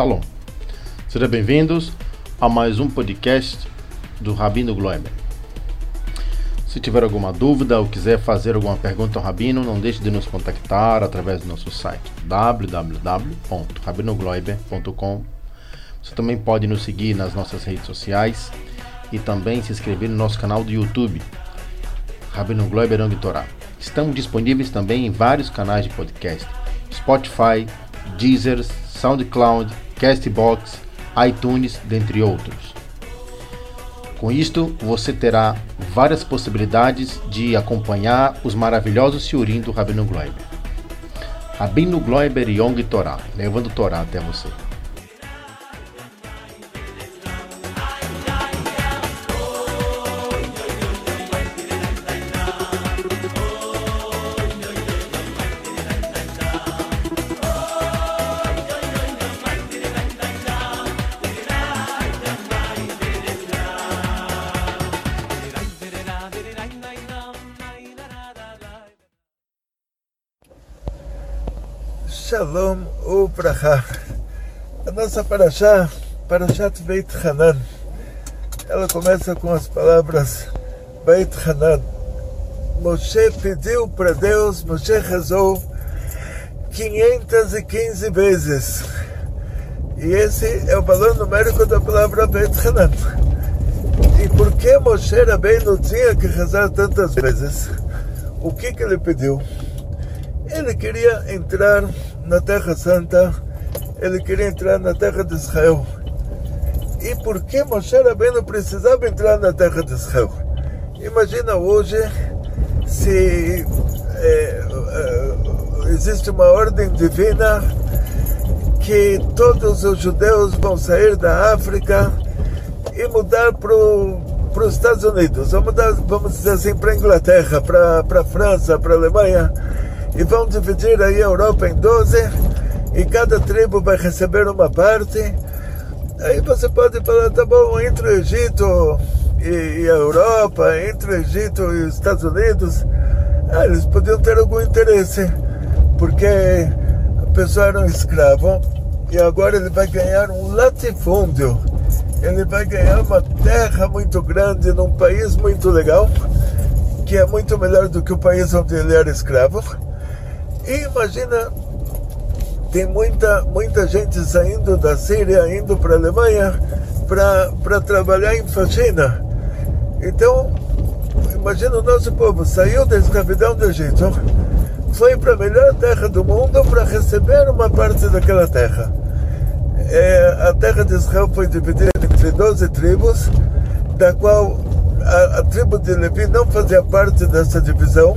Shalom. Sejam bem-vindos a mais um podcast do Rabino Gloeber. Se tiver alguma dúvida ou quiser fazer alguma pergunta ao Rabino, não deixe de nos contactar através do nosso site www.rabinogloiber.com. Você também pode nos seguir nas nossas redes sociais e também se inscrever no nosso canal do YouTube, Rabino Gloiber Torá. Estamos disponíveis também em vários canais de podcast, Spotify, Deezer, SoundCloud, Castbox, iTunes, dentre outros. Com isto, você terá várias possibilidades de acompanhar os maravilhosos Siurim do Rabino Gloiber. Rabino Gloiber Yong Torá, levando Torá até você. Ubraha. A nossa Parashá, Parashat Beit Hanan, ela começa com as palavras Beit Hanan. Moshe pediu para Deus, Moshe rezou 515 vezes. E esse é o valor numérico da palavra Beit Hanan. E por que Moshe não tinha que rezar tantas vezes? O que, que ele pediu? Ele queria entrar na Terra Santa, ele queria entrar na Terra de Israel. E por que Moshe Rabbeinu precisava entrar na Terra de Israel? Imagina hoje se é, é, existe uma ordem divina que todos os judeus vão sair da África e mudar para os Estados Unidos, vamos, mudar, vamos dizer assim, para a Inglaterra, para a França, para a Alemanha e vão dividir aí a Europa em 12 e cada tribo vai receber uma parte. Aí você pode falar, tá bom, entre o Egito e, e a Europa, entre o Egito e os Estados Unidos, ah, eles podiam ter algum interesse, porque a pessoa era um escravo e agora ele vai ganhar um latifúndio. Ele vai ganhar uma terra muito grande num país muito legal, que é muito melhor do que o país onde ele era escravo e imagina, tem muita, muita gente saindo da Síria, indo para a Alemanha para trabalhar em faxina. Então, imagina o nosso povo saiu da escravidão do Egito, foi para a melhor terra do mundo para receber uma parte daquela terra. É, a terra de Israel foi dividida entre 12 tribos, da qual a, a tribo de Levi não fazia parte dessa divisão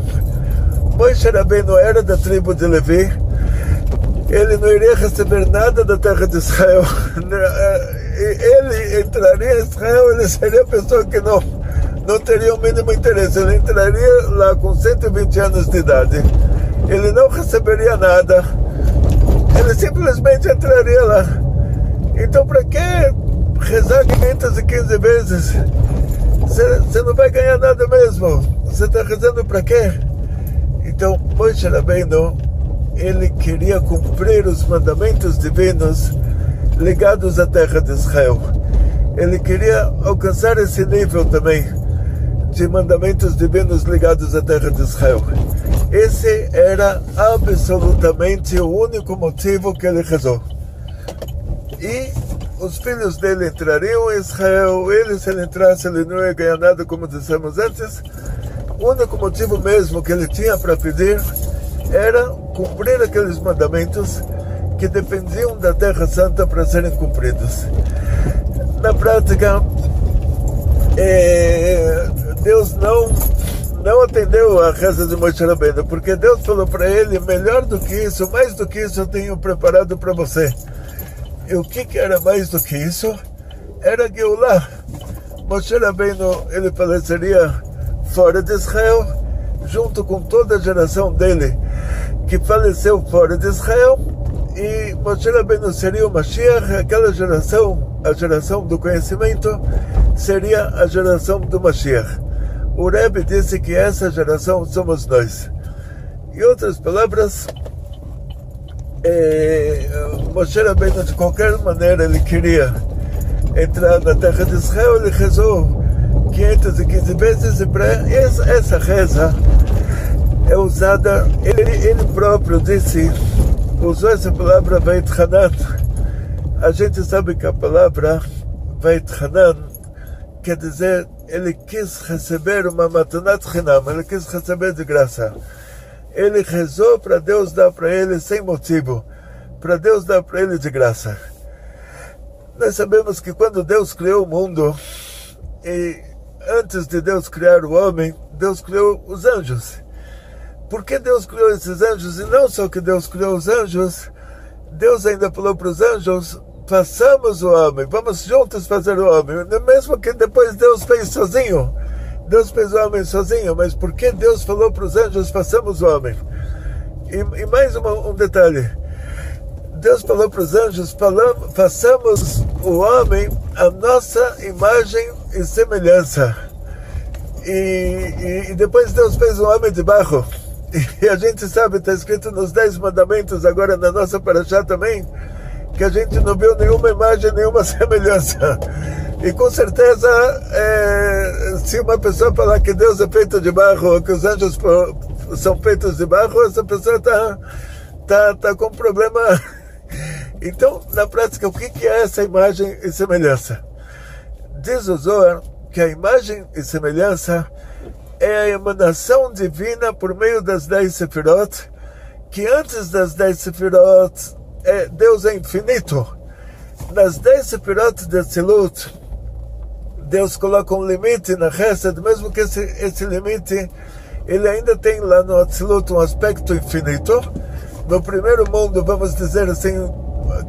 Moisés Rabbeinu era da tribo de Levi, ele não iria receber nada da terra de Israel. Ele entraria em Israel, ele seria a pessoa que não, não teria o mínimo interesse. Ele entraria lá com 120 anos de idade. Ele não receberia nada. Ele simplesmente entraria lá. Então, para que rezar 515 vezes? Você não vai ganhar nada mesmo. Você está rezando para quê? Então, Moshe Rabbeinu, ele queria cumprir os mandamentos divinos ligados à terra de Israel. Ele queria alcançar esse nível também de mandamentos divinos ligados à terra de Israel. Esse era absolutamente o único motivo que ele rezou. E os filhos dele entrariam em Israel, ele se ele entrasse, ele não ia ganhar nada, como dissemos antes, o único motivo mesmo que ele tinha para pedir era cumprir aqueles mandamentos que dependiam da Terra Santa para serem cumpridos. Na prática, é, Deus não não atendeu a reza de Moshe Rabbeinu, porque Deus falou para ele, melhor do que isso, mais do que isso eu tenho preparado para você. E o que, que era mais do que isso? era Geulah. Moshe Rabbeinu, ele faleceria fora de Israel, junto com toda a geração dele que faleceu fora de Israel, e Moshe Rabbeinu seria o Mashiach, aquela geração, a geração do conhecimento, seria a geração do Mashiach. O Rebbe disse que essa geração somos nós. Em outras palavras, é, Moshe Rabbeinu, de qualquer maneira, ele queria entrar na terra de Israel, ele rezou 515 vezes e para essa, essa reza é usada, ele, ele próprio disse, usou essa palavra Veit Hanan. A gente sabe que a palavra Veit Hanan quer dizer, ele quis receber uma matanat Hinam, ele quis receber de graça. Ele rezou para Deus dar para ele sem motivo, para Deus dar para ele de graça. Nós sabemos que quando Deus criou o mundo, e antes de Deus criar o homem, Deus criou os anjos. Por que Deus criou esses anjos? E não só que Deus criou os anjos, Deus ainda falou para os anjos: façamos o homem, vamos juntos fazer o homem. Mesmo que depois Deus fez sozinho. Deus fez o homem sozinho, mas por que Deus falou para os anjos: façamos o homem? E, e mais uma, um detalhe Deus falou para os anjos: façamos o homem a nossa imagem e semelhança. E, e, e, depois Deus fez o homem de barro. E a gente sabe, está escrito nos Dez Mandamentos, agora na nossa paraxá também, que a gente não viu nenhuma imagem, nenhuma semelhança. E com certeza, é, se uma pessoa falar que Deus é feito de barro, que os anjos são feitos de barro, essa pessoa está tá, tá com problema então, na prática, o que é essa imagem e semelhança? Diz o Zohar que a imagem e semelhança é a emanação divina por meio das dez sefirot, que antes das dez sefirot, é, Deus é infinito. Nas dez sefirot de Tzilut, Deus coloca um limite na Chesed, mesmo que esse, esse limite, ele ainda tem lá no Atzilut um aspecto infinito. No primeiro mundo, vamos dizer assim,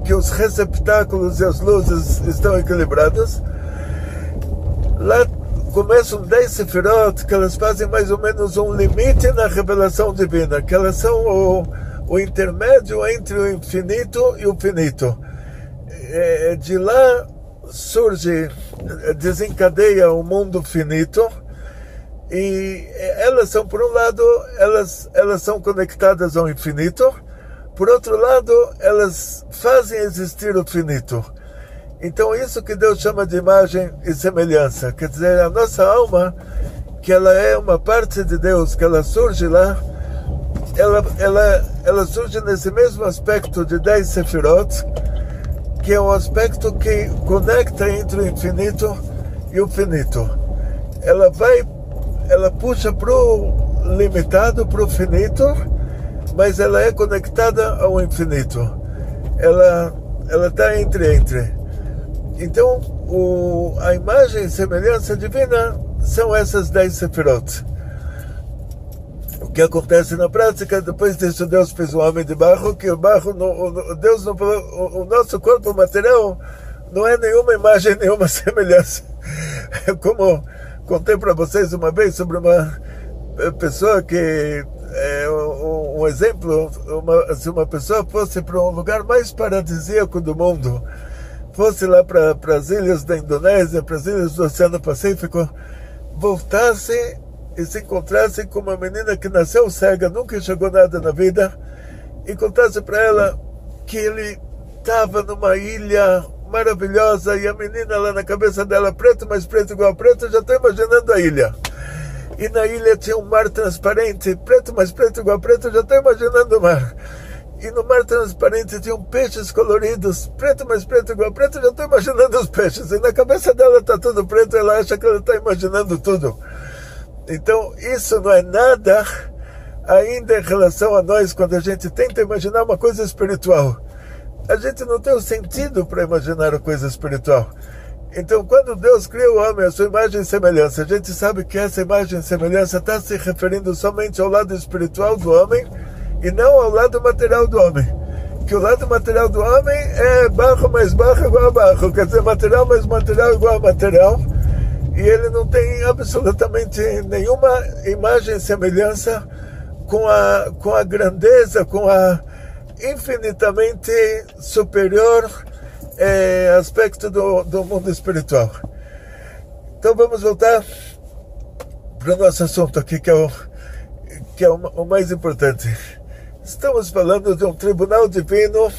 que os receptáculos e as luzes estão equilibrados. Lá começam 10 sefirot, que elas fazem mais ou menos um limite na revelação divina, que elas são o, o intermédio entre o infinito e o finito. É, de lá surge, desencadeia o mundo finito, e elas são, por um lado, elas, elas são conectadas ao infinito, por outro lado, elas fazem existir o finito. Então, isso que Deus chama de imagem e semelhança. Quer dizer, a nossa alma, que ela é uma parte de Deus, que ela surge lá, ela, ela, ela surge nesse mesmo aspecto de 10 sefirot, que é um aspecto que conecta entre o infinito e o finito. Ela vai, ela puxa para o limitado, para o finito, mas ela é conectada ao infinito. Ela ela está entre entre. Então, o, a imagem e semelhança divina são essas dez sefirot. O que acontece na prática, depois disso Deus fez o homem de barro, que o barro, o, Deus não o, o nosso corpo material não é nenhuma imagem, nenhuma semelhança. Como contei para vocês uma vez sobre uma pessoa que é, um, um, exemplo, uma, se uma pessoa fosse para um lugar mais paradisíaco do mundo, fosse lá para as ilhas da Indonésia, para as ilhas do Oceano Pacífico, voltasse e se encontrasse com uma menina que nasceu cega, nunca chegou nada na vida, e contasse para ela que ele estava numa ilha maravilhosa e a menina lá na cabeça dela, preto, mas preto igual preto, já estou imaginando a ilha e na ilha tinha um mar transparente, preto, mas preto igual preto, já estou imaginando o mar. E no mar transparente tinham peixes coloridos, preto, mas preto igual preto, já estou imaginando os peixes. E na cabeça dela está tudo preto, ela acha que ela está imaginando tudo. Então, isso não é nada ainda em relação a nós, quando a gente tenta imaginar uma coisa espiritual. A gente não tem o sentido para imaginar a coisa espiritual. Então, quando Deus cria o homem, a sua imagem e semelhança, a gente sabe que essa imagem e semelhança está se referindo somente ao lado espiritual do homem e não ao lado material do homem. que o lado material do homem é barro mais barro igual a barro, quer dizer, material mais material igual a material, e ele não tem absolutamente nenhuma imagem semelhança com a, com a grandeza, com a infinitamente superior é, aspecto do, do mundo espiritual. Então vamos voltar para o nosso assunto aqui, que é o, que é o, o mais importante. Estamos falando de um tribunal divino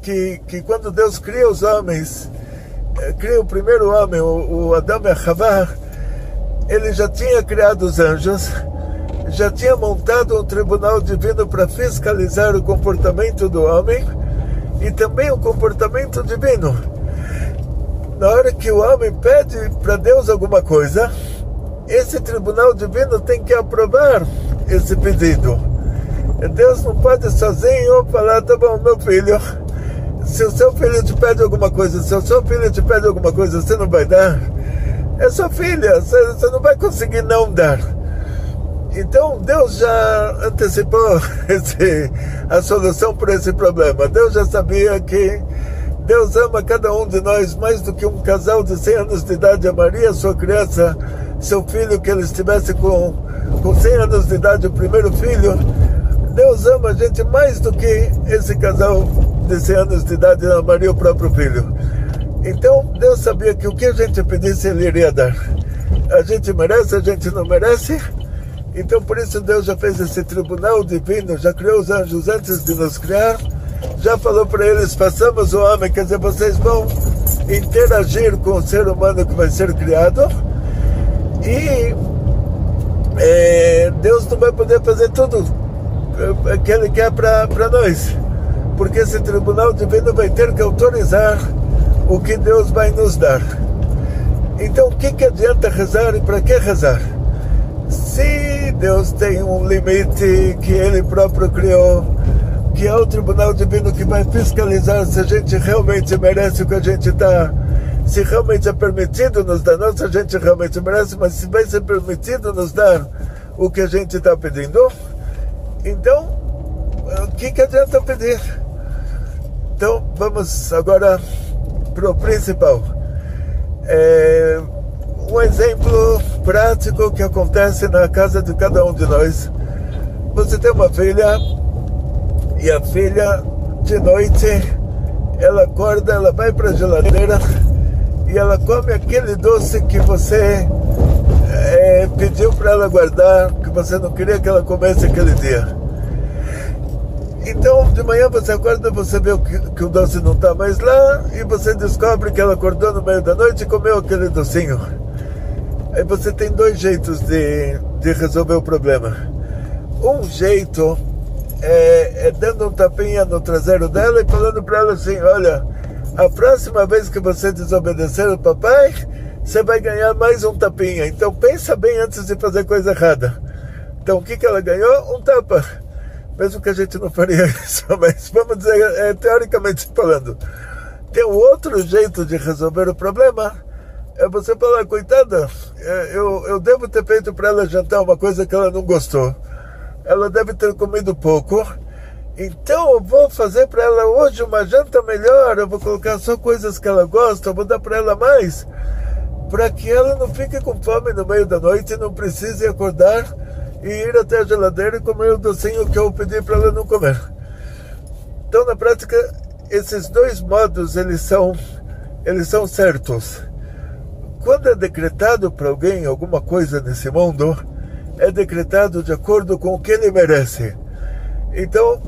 que, que quando Deus cria os homens, eh, cria o primeiro homem, o, o Adão e Havá, ele já tinha criado os anjos, já tinha montado um tribunal divino para fiscalizar o comportamento do homem e também o comportamento divino. Na hora que o homem pede para Deus alguma coisa, esse tribunal divino tem que aprovar esse pedido. Deus não pode sozinho falar, tá bom, meu filho, se o seu filho te pede alguma coisa, se o seu filho te pede alguma coisa, você não vai dar? É sua filha, você, não vai conseguir não dar. Então Deus já antecipou esse, a solução para esse problema. Deus já sabia que Deus ama cada um de nós mais do que um casal de 100 anos de idade amaria sua criança, seu filho que ele estivesse com, com 100 anos de idade, o primeiro filho Deus ama a gente mais do que esse casal de 100 anos de idade amaria o próprio filho. Então, Deus sabia que o que a gente pedisse, Ele iria dar. A gente merece, a gente não merece. Então, por isso, Deus já fez esse tribunal divino, já criou os anjos antes de nos criar. Já falou para eles: façamos o homem, quer dizer, vocês vão interagir com o ser humano que vai ser criado. E é, Deus não vai poder fazer tudo que ele quer para nós. Porque esse tribunal divino vai ter que autorizar o que Deus vai nos dar. Então, o que, que adianta rezar e para que rezar? Se Deus tem um limite que Ele próprio criou, que é o tribunal divino que vai fiscalizar se a gente realmente merece o que a gente está, se realmente é permitido nos dar, não se a gente realmente merece, mas se vai ser permitido nos dar o que a gente está pedindo, então, o que, que adianta pedir? Então, vamos agora para o principal. É um exemplo prático que acontece na casa de cada um de nós. Você tem uma filha e a filha de noite ela acorda, ela vai para a geladeira e ela come aquele doce que você é, pediu para ela guardar, você não queria que ela comesse aquele dia. Então, de manhã você acorda, você vê que, que o doce não está mais lá e você descobre que ela acordou no meio da noite e comeu aquele docinho. Aí você tem dois jeitos de, de resolver o problema. Um jeito é, é dando um tapinha no traseiro dela e falando para ela assim: olha, a próxima vez que você desobedecer o papai, você vai ganhar mais um tapinha. Então pensa bem antes de fazer coisa errada. Então o que, que ela ganhou? Um tapa. Mesmo que a gente não faria isso, mas vamos dizer, é, teoricamente falando. Tem um outro jeito de resolver o problema. É você falar, coitada, é, eu, eu devo ter feito para ela jantar uma coisa que ela não gostou. Ela deve ter comido pouco. Então eu vou fazer para ela hoje uma janta melhor. Eu vou colocar só coisas que ela gosta. Eu vou dar para ela mais para que ela não fique com fome no meio da noite e não precise acordar e ir até a geladeira e comer o docinho que eu pedi para ela não comer. Então, na prática, esses dois modos eles são eles são certos. Quando é decretado para alguém alguma coisa nesse mundo, é decretado de acordo com o que ele merece. Então,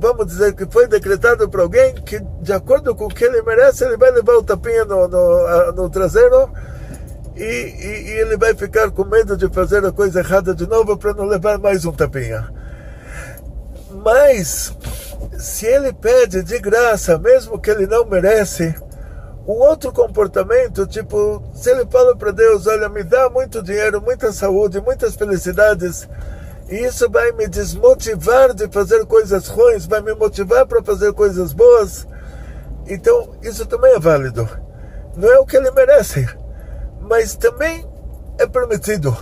vamos dizer que foi decretado para alguém que, de acordo com o que ele merece, ele vai levar o tapinha no, no, no traseiro e, e, e, ele vai ficar com medo de fazer a coisa errada de novo para não levar mais um tapinha. Mas, se ele pede de graça, mesmo que ele não merece, um outro comportamento, tipo, se ele fala para Deus, olha, me dá muito dinheiro, muita saúde, muitas felicidades, e isso vai me desmotivar de fazer coisas ruins, vai me motivar para fazer coisas boas, então isso também é válido. Não é o que ele merece mas também é permitido.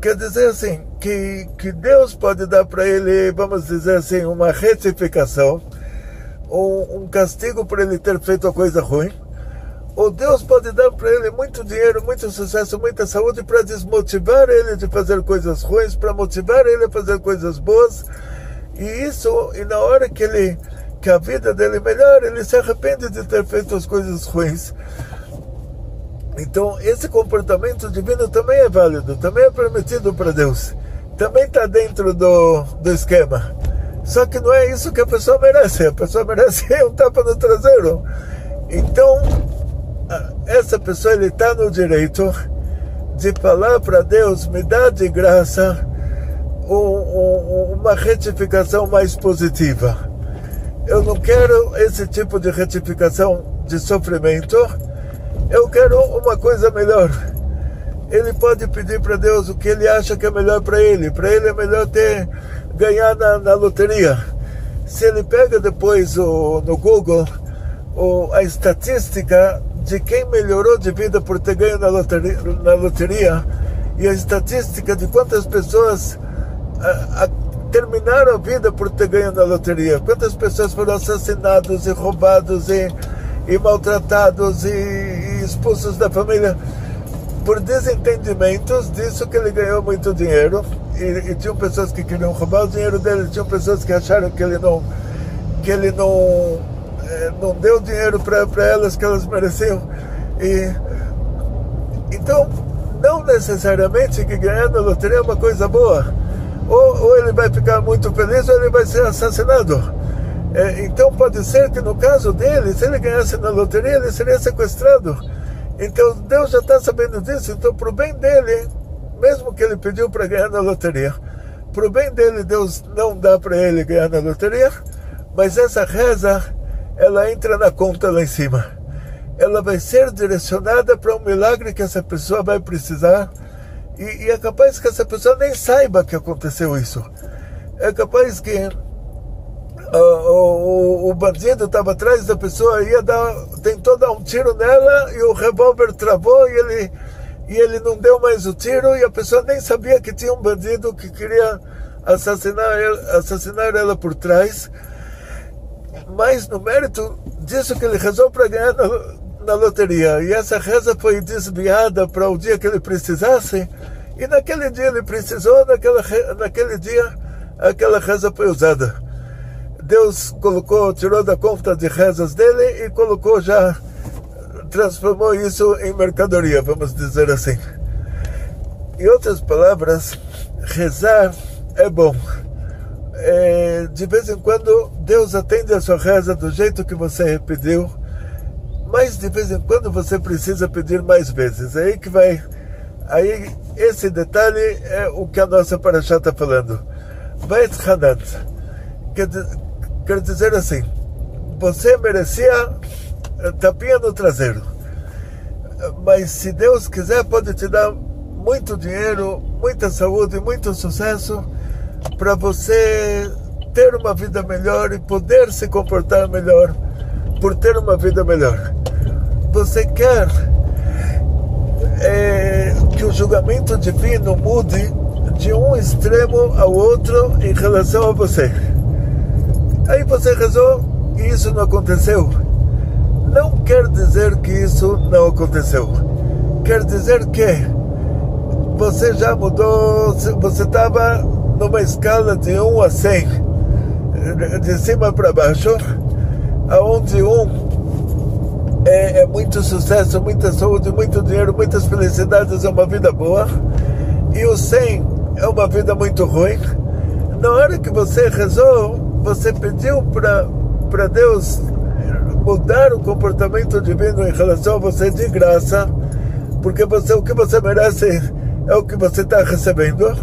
Quer dizer assim, que, que Deus pode dar para ele, vamos dizer assim, uma retificação, um, um castigo por ele ter feito a coisa ruim, ou Deus pode dar para ele muito dinheiro, muito sucesso, muita saúde para desmotivar ele de fazer coisas ruins, para motivar ele a fazer coisas boas. E isso, e na hora que ele que a vida dele melhora, ele se arrepende de ter feito as coisas ruins. Então, esse comportamento divino também é válido, também é permitido para Deus, também está dentro do, do esquema. Só que não é isso que a pessoa merece, a pessoa merece um tapa no traseiro. Então, essa pessoa ele está no direito de falar para Deus, me dá de graça um, um, uma retificação mais positiva. Eu não quero esse tipo de retificação de sofrimento. Eu quero uma coisa melhor. Ele pode pedir para Deus o que ele acha que é melhor para ele. Para ele é melhor ter ganhar na, na loteria. Se ele pega depois o, no Google o, a estatística de quem melhorou de vida por ter ganho na loteria, na loteria e a estatística de quantas pessoas a, a, terminaram a vida por ter ganho na loteria. Quantas pessoas foram assassinados e roubados e, e maltratados e expulsos da família por desentendimentos disso que ele ganhou muito dinheiro. E, e tinham pessoas que queriam roubar o dinheiro dele, tinham pessoas que acharam que ele não que ele não é, não deu dinheiro para elas que elas mereciam. E então não necessariamente que ganhar na loteria é uma coisa boa. Ou, ou ele vai ficar muito feliz ou ele vai ser assassinado. É, então pode ser que no caso dele, se ele ganhasse na loteria, ele seria sequestrado. Então Deus já está sabendo disso. Então, para o bem dele, mesmo que ele pediu para ganhar na loteria, para o bem dele, Deus não dá para ele ganhar na loteria, mas essa reza, ela entra na conta lá em cima. Ela vai ser direcionada para um milagre que essa pessoa vai precisar e, e, é capaz que essa pessoa nem saiba que aconteceu isso. É capaz que uh, o, o, bandido estava atrás da pessoa, ia dar, tentou dar um tiro nela e o revólver travou e ele, e ele não deu mais o tiro e a pessoa nem sabia que tinha um bandido que queria assassinar assassinar ela por trás. Mas no mérito disso que ele rezou para ganhar na, na loteria. E essa reza foi desviada para o dia que ele precisasse. E naquele dia ele precisou, naquela, naquele dia aquela reza foi usada. Deus colocou, tirou da conta de rezas dele e colocou já, transformou isso em mercadoria, vamos dizer assim. Em outras palavras, rezar é bom. É, de vez em quando Deus atende a sua reza do jeito que você pediu mas de vez em quando você precisa pedir mais vezes. É aí que vai. Aí esse detalhe é o que a nossa paraxá está falando. Beit Hanan. Quer, quer dizer assim, você merecia eh, tapinha no traseiro. Mas se Deus quiser, pode te dar muito dinheiro, muita saúde, muito sucesso para você ter uma vida melhor e poder se comportar melhor por ter uma vida melhor você quer é, que o julgamento divino mude de um extremo ao outro em relação a você. Aí você rezou e isso não aconteceu. Não quer dizer que isso não aconteceu. Quer dizer que você já mudou, você estava numa escala de 1 a 100, de cima para baixo, aonde um é, é, muito sucesso, muita saúde, muito dinheiro, muitas felicidades, é uma vida boa. E o 100 é uma vida muito ruim. Na hora que você rezou, você pediu para Deus mudar o comportamento divino em relação a você de graça, porque você, o que você merece é o que você está recebendo.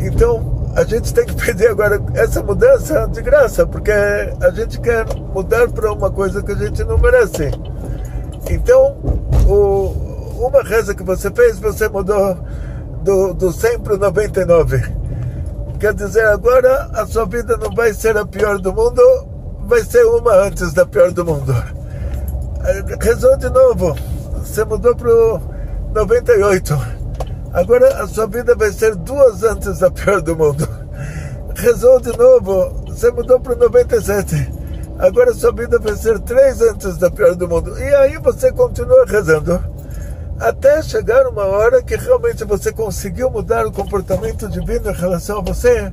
Então, a gente tem que pedir agora essa mudança de graça, porque a gente quer mudar para uma coisa que a gente não merece. Então, o, uma reza que você fez, você mudou do, do 100 para o 99. Quer dizer, agora a sua vida não vai ser a pior do mundo, vai ser uma antes da pior do mundo. Rezou de novo, você mudou para o 98. Agora a sua vida vai ser duas antes da pior do mundo. Rezou de novo, você mudou para o 97. agora sua vida vai ser três antes da pior do mundo. E aí você continua rezando. Até chegar uma hora que realmente você conseguiu mudar o comportamento divino em relação a você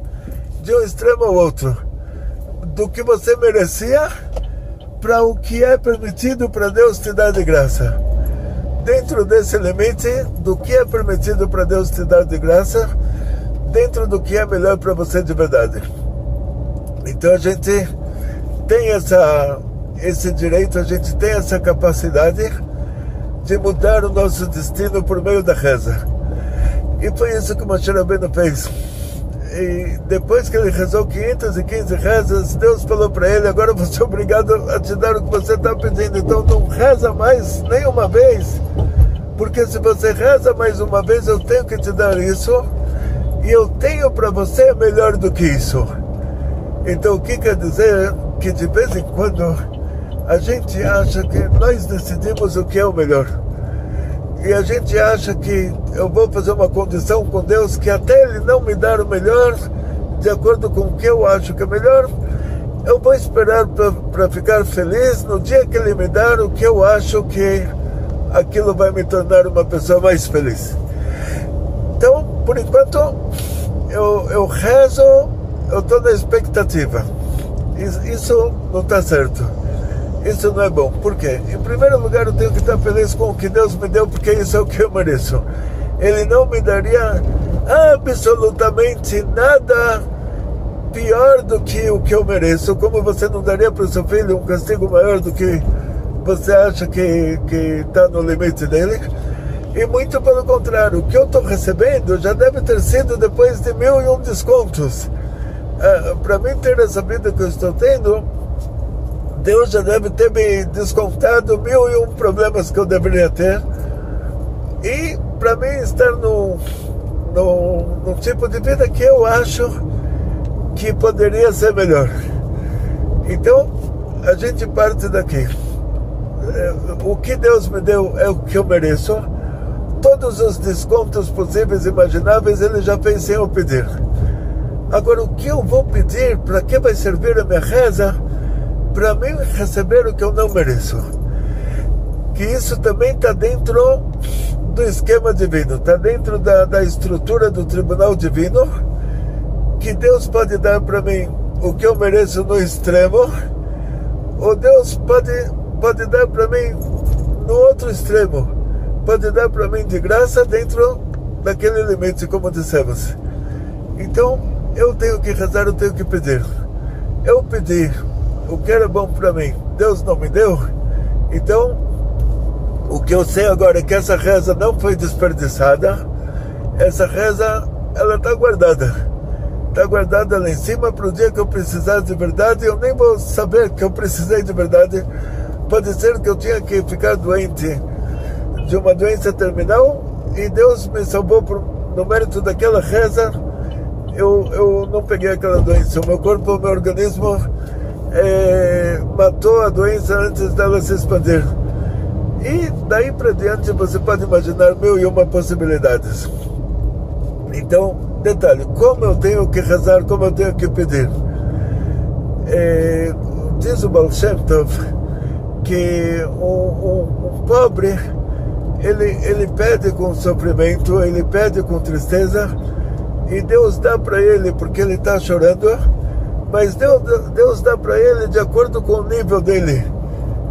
de um extremo ao outro. Do que você merecia para o que é permitido para Deus te dar de graça. Dentro desse limite do que é permitido para Deus te dar de graça, dentro do que é melhor para você de verdade. Então a gente tem essa, esse direito, a gente tem essa capacidade de mudar o nosso destino por meio da reza. E foi isso que Moshe Rabbeinu fez. E depois que ele rezou 515 rezas, Deus falou para ele: agora você é obrigado a te dar o que você está pedindo. Então não reza mais nem uma vez, porque se você reza mais uma vez, eu tenho que te dar isso, e eu tenho para você melhor do que isso. Então o que quer dizer? Que de vez em quando a gente acha que nós decidimos o que é o melhor. E a gente acha que eu vou fazer uma condição com Deus que até Ele não me dar o melhor, de acordo com o que eu acho que é melhor, eu vou esperar para ficar feliz no dia que Ele me dar o que eu acho que aquilo vai me tornar uma pessoa mais feliz. Então, por enquanto, eu, eu rezo, eu estou na expectativa. Isso não está certo. Isso não é bom. Por quê? Em primeiro lugar, eu tenho que estar feliz com o que Deus me deu, porque isso é o que eu mereço. Ele não me daria absolutamente nada pior do que o que eu mereço. Como você não daria para o seu filho um castigo maior do que você acha que está no limite dele? E muito pelo contrário, o que eu estou recebendo já deve ter sido depois de mil e um descontos. Ah, para mim ter essa vida que eu estou tendo, Deus já deve ter me descontado mil e um problemas que eu deveria ter. E para mim estar num, num, num tipo de vida que eu acho que poderia ser melhor. Então, a gente parte daqui. É, o que Deus me deu é o que eu mereço. Todos os descontos possíveis e imagináveis Ele já fez sem eu pedir. Agora, o que eu vou pedir, para que vai servir a minha reza? Para mim receber o que eu não mereço. Que isso também está dentro do esquema divino, está dentro da, da estrutura do tribunal divino, que Deus pode dar para mim o que eu mereço no extremo, ou Deus pode, pode dar para mim no outro extremo, pode dar para mim de graça dentro daquele limite, como dissemos. Então, eu tenho que rezar, eu tenho que pedir. Eu pedi o que era bom para mim, Deus não me deu. Então, o que eu sei agora é que essa reza não foi desperdiçada. Essa reza, ela está guardada. Está guardada lá em cima para o dia que eu precisar de verdade. Eu nem vou saber que eu precisei de verdade. Pode ser que eu tinha que ficar doente de uma doença terminal e Deus me salvou por, no mérito daquela reza. Eu, eu não peguei aquela doença. O meu corpo, o meu organismo é, matou a doença antes dela se expandir. E daí para diante você pode imaginar mil e uma possibilidades. Então, detalhe, como eu tenho que rezar, como eu tenho que pedir. É, diz o Baal Shem Tov que um, um, um pobre ele, ele pede com sofrimento, ele pede com tristeza e Deus dá para ele porque ele está chorando mas Deus, Deus dá para ele de acordo com o nível dele,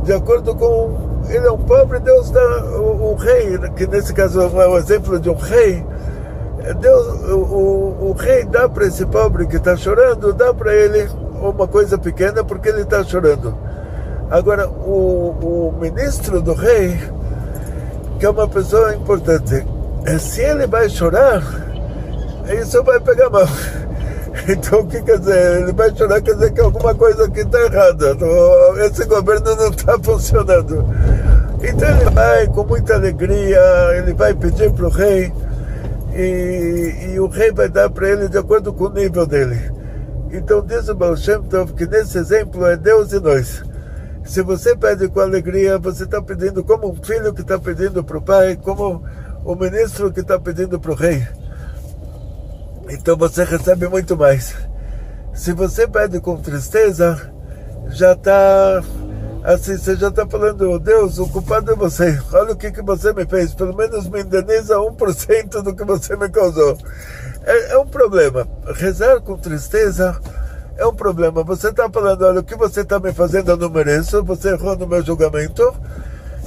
de acordo com. Ele é um pobre, Deus dá o, o rei, que nesse caso é um exemplo de um rei. Deus, o, o, o rei dá para esse pobre que está chorando, dá para ele uma coisa pequena porque ele está chorando. Agora, o, o ministro do rei, que é uma pessoa importante, se ele vai chorar, isso vai pegar mal. Então, o que quer dizer? Ele vai chorar, quer dizer que alguma coisa aqui está errada. Esse governo não está funcionando. Então, ele vai com muita alegria, ele vai pedir para o rei, e, e, o rei vai dar para ele de acordo com o nível dele. Então, diz o Baal Shem Tov que nesse exemplo é Deus e nós. Se você pede com alegria, você está pedindo como um filho que está pedindo para o pai, como o ministro que está pedindo para o rei. Então você recebe muito mais. Se você pede com tristeza, já está assim, você já está falando, Deus, o culpado é você. Olha o que, que você me fez. Pelo menos me indeniza 1% do que você me causou. É, é um problema. Rezar com tristeza é um problema. Você está falando, olha, o que você está me fazendo eu não mereço, você errou no meu julgamento,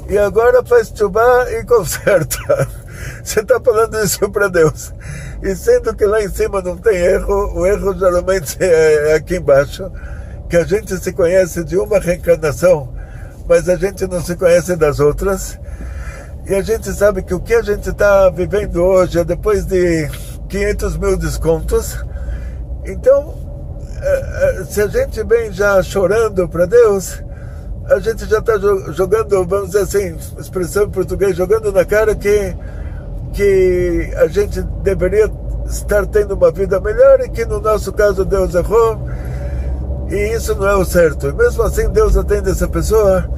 e agora faz chubá e conserta. Você está falando isso para Deus. E sendo que lá em cima não tem erro, o erro geralmente é aqui embaixo que a gente se conhece de uma reencarnação, mas a gente não se conhece das outras. E a gente sabe que o que a gente está vivendo hoje é depois de 500 mil descontos. Então, é, é, se a gente vem já chorando para Deus, a gente já está jogando, vamos dizer assim, expressão em português, jogando na cara que, que a gente deveria estar tendo uma vida melhor e que no nosso caso Deus errou e isso não é o certo. E mesmo assim, Deus atende essa pessoa,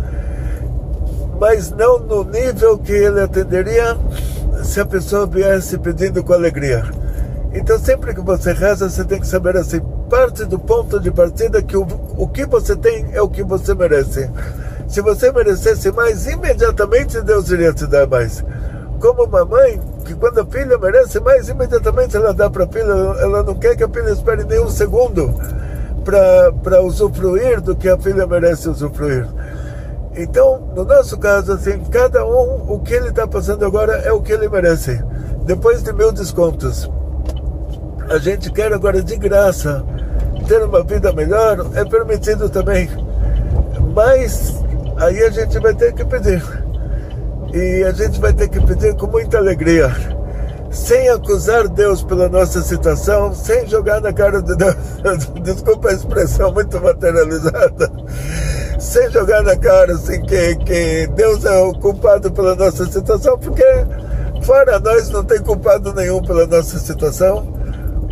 mas não no nível que ele atenderia se a pessoa viesse pedindo com alegria. Então, sempre que você reza, você tem que saber assim: parte do ponto de partida que o, o que você tem é o que você merece. Se você merecesse mais, imediatamente Deus iria te dar mais. Como uma mãe, que quando a filha merece mais, imediatamente ela dá para a filha, ela não quer que a filha espere nem um segundo para usufruir do que a filha merece usufruir. Então, no nosso caso, assim, cada um, o que ele está passando agora é o que ele merece. Depois de mil descontos. A gente quer agora de graça ter uma vida melhor, é permitido também. Mas aí a gente vai ter que pedir. E a gente vai ter que pedir com muita alegria sem acusar Deus pela nossa situação, sem jogar na cara de Deus, desculpa a expressão muito materializada, sem jogar na cara assim que, que Deus é o culpado pela nossa situação, porque fora nós não tem culpado nenhum pela nossa situação.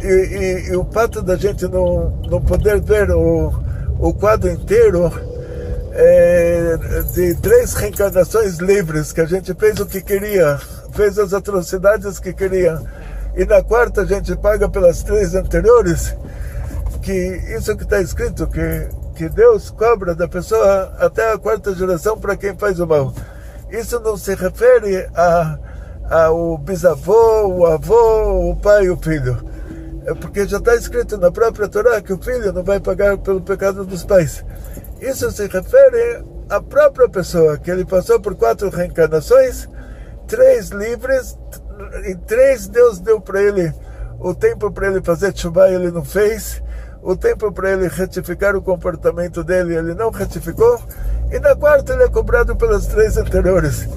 E, e, e o fato da gente não, não poder ver o, o quadro inteiro é, de três reencarnações livres, que a gente fez o que queria, fez as atrocidades que queria. E na quarta a gente paga pelas três anteriores, que isso que está escrito, que, que Deus cobra da pessoa até a quarta geração para quem faz o mal. Isso não se refere a, ao bisavô, o avô, o pai e o filho. É porque já está escrito na própria Torá que o filho não vai pagar pelo pecado dos pais. Isso se refere à própria pessoa, que ele passou por quatro reencarnações três livres, e três Deus deu para ele o tempo para ele fazer chuva ele não fez, o tempo para ele retificar o comportamento dele ele não retificou, e na quarta ele é cobrado pelas três anteriores.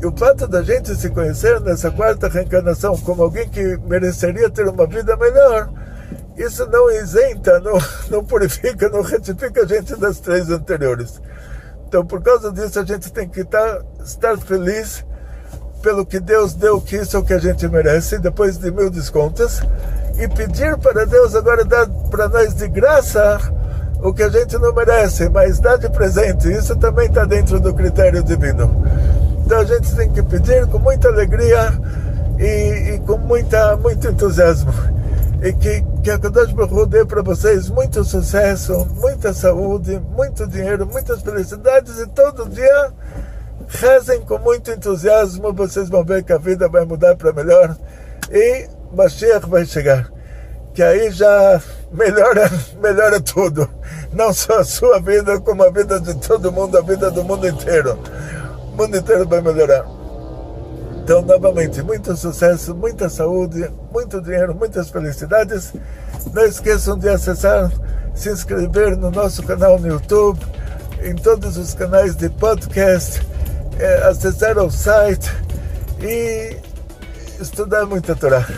E o fato da gente se conhecer nessa quarta reencarnação como alguém que mereceria ter uma vida melhor, isso não isenta, não, não purifica, não retifica a gente das três anteriores. Então, por causa disso, a gente tem que estar, tá, estar feliz pelo que Deus deu, que isso é o que a gente merece, depois de mil descontos, e pedir para Deus agora dar para nós de graça o que a gente não merece, mas dá de presente. Isso também está dentro do critério divino. Então a gente tem que pedir com muita alegria e, e com muita, muito entusiasmo. E que, que a Kadosh Baruch dê para vocês muito sucesso, muita saúde, muito dinheiro, muitas felicidades e todo dia Rezem com muito entusiasmo, vocês vão ver que a vida vai mudar para melhor e Mashiach vai chegar. Que aí já melhora, melhora tudo. Não só a sua vida, como a vida de todo mundo, a vida do mundo inteiro. O mundo inteiro vai melhorar. Então, novamente, muito sucesso, muita saúde, muito dinheiro, muitas felicidades. Não esqueçam de acessar, se inscrever no nosso canal no YouTube, em todos os canais de podcast é, acessar o site e estudar muita Torá.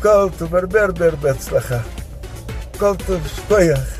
Kol tu berber ber betzlacha. Kol tu shkoyach.